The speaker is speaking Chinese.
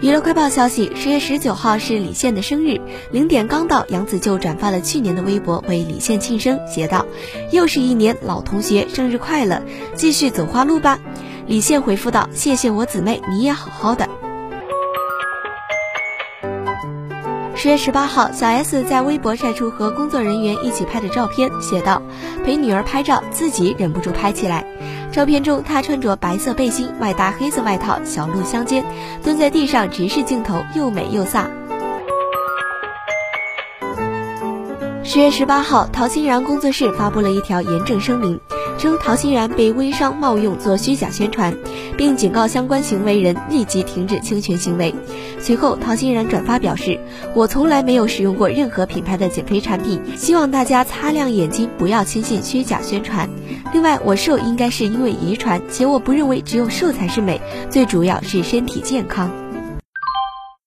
娱乐快报消息：十月十九号是李现的生日，零点刚到，杨紫就转发了去年的微博为李现庆生，写道：“又是一年，老同学生日快乐，继续走花路吧。”李现回复道：“谢谢我姊妹，你也好好的。”十月十八号，小 S 在微博晒出和工作人员一起拍的照片，写道：“陪女儿拍照，自己忍不住拍起来。”照片中，她穿着白色背心，外搭黑色外套，小露香肩，蹲在地上直视镜头，又美又飒。十月十八号，陶欣然工作室发布了一条严正声明，称陶欣然被微商冒用做虚假宣传，并警告相关行为人立即停止侵权行为。随后，陶欣然转发表示：“我从来没有使用过任何品牌的减肥产品，希望大家擦亮眼睛，不要轻信虚假宣传。另外，我瘦应该是因为遗传，且我不认为只有瘦才是美，最主要是身体健康。”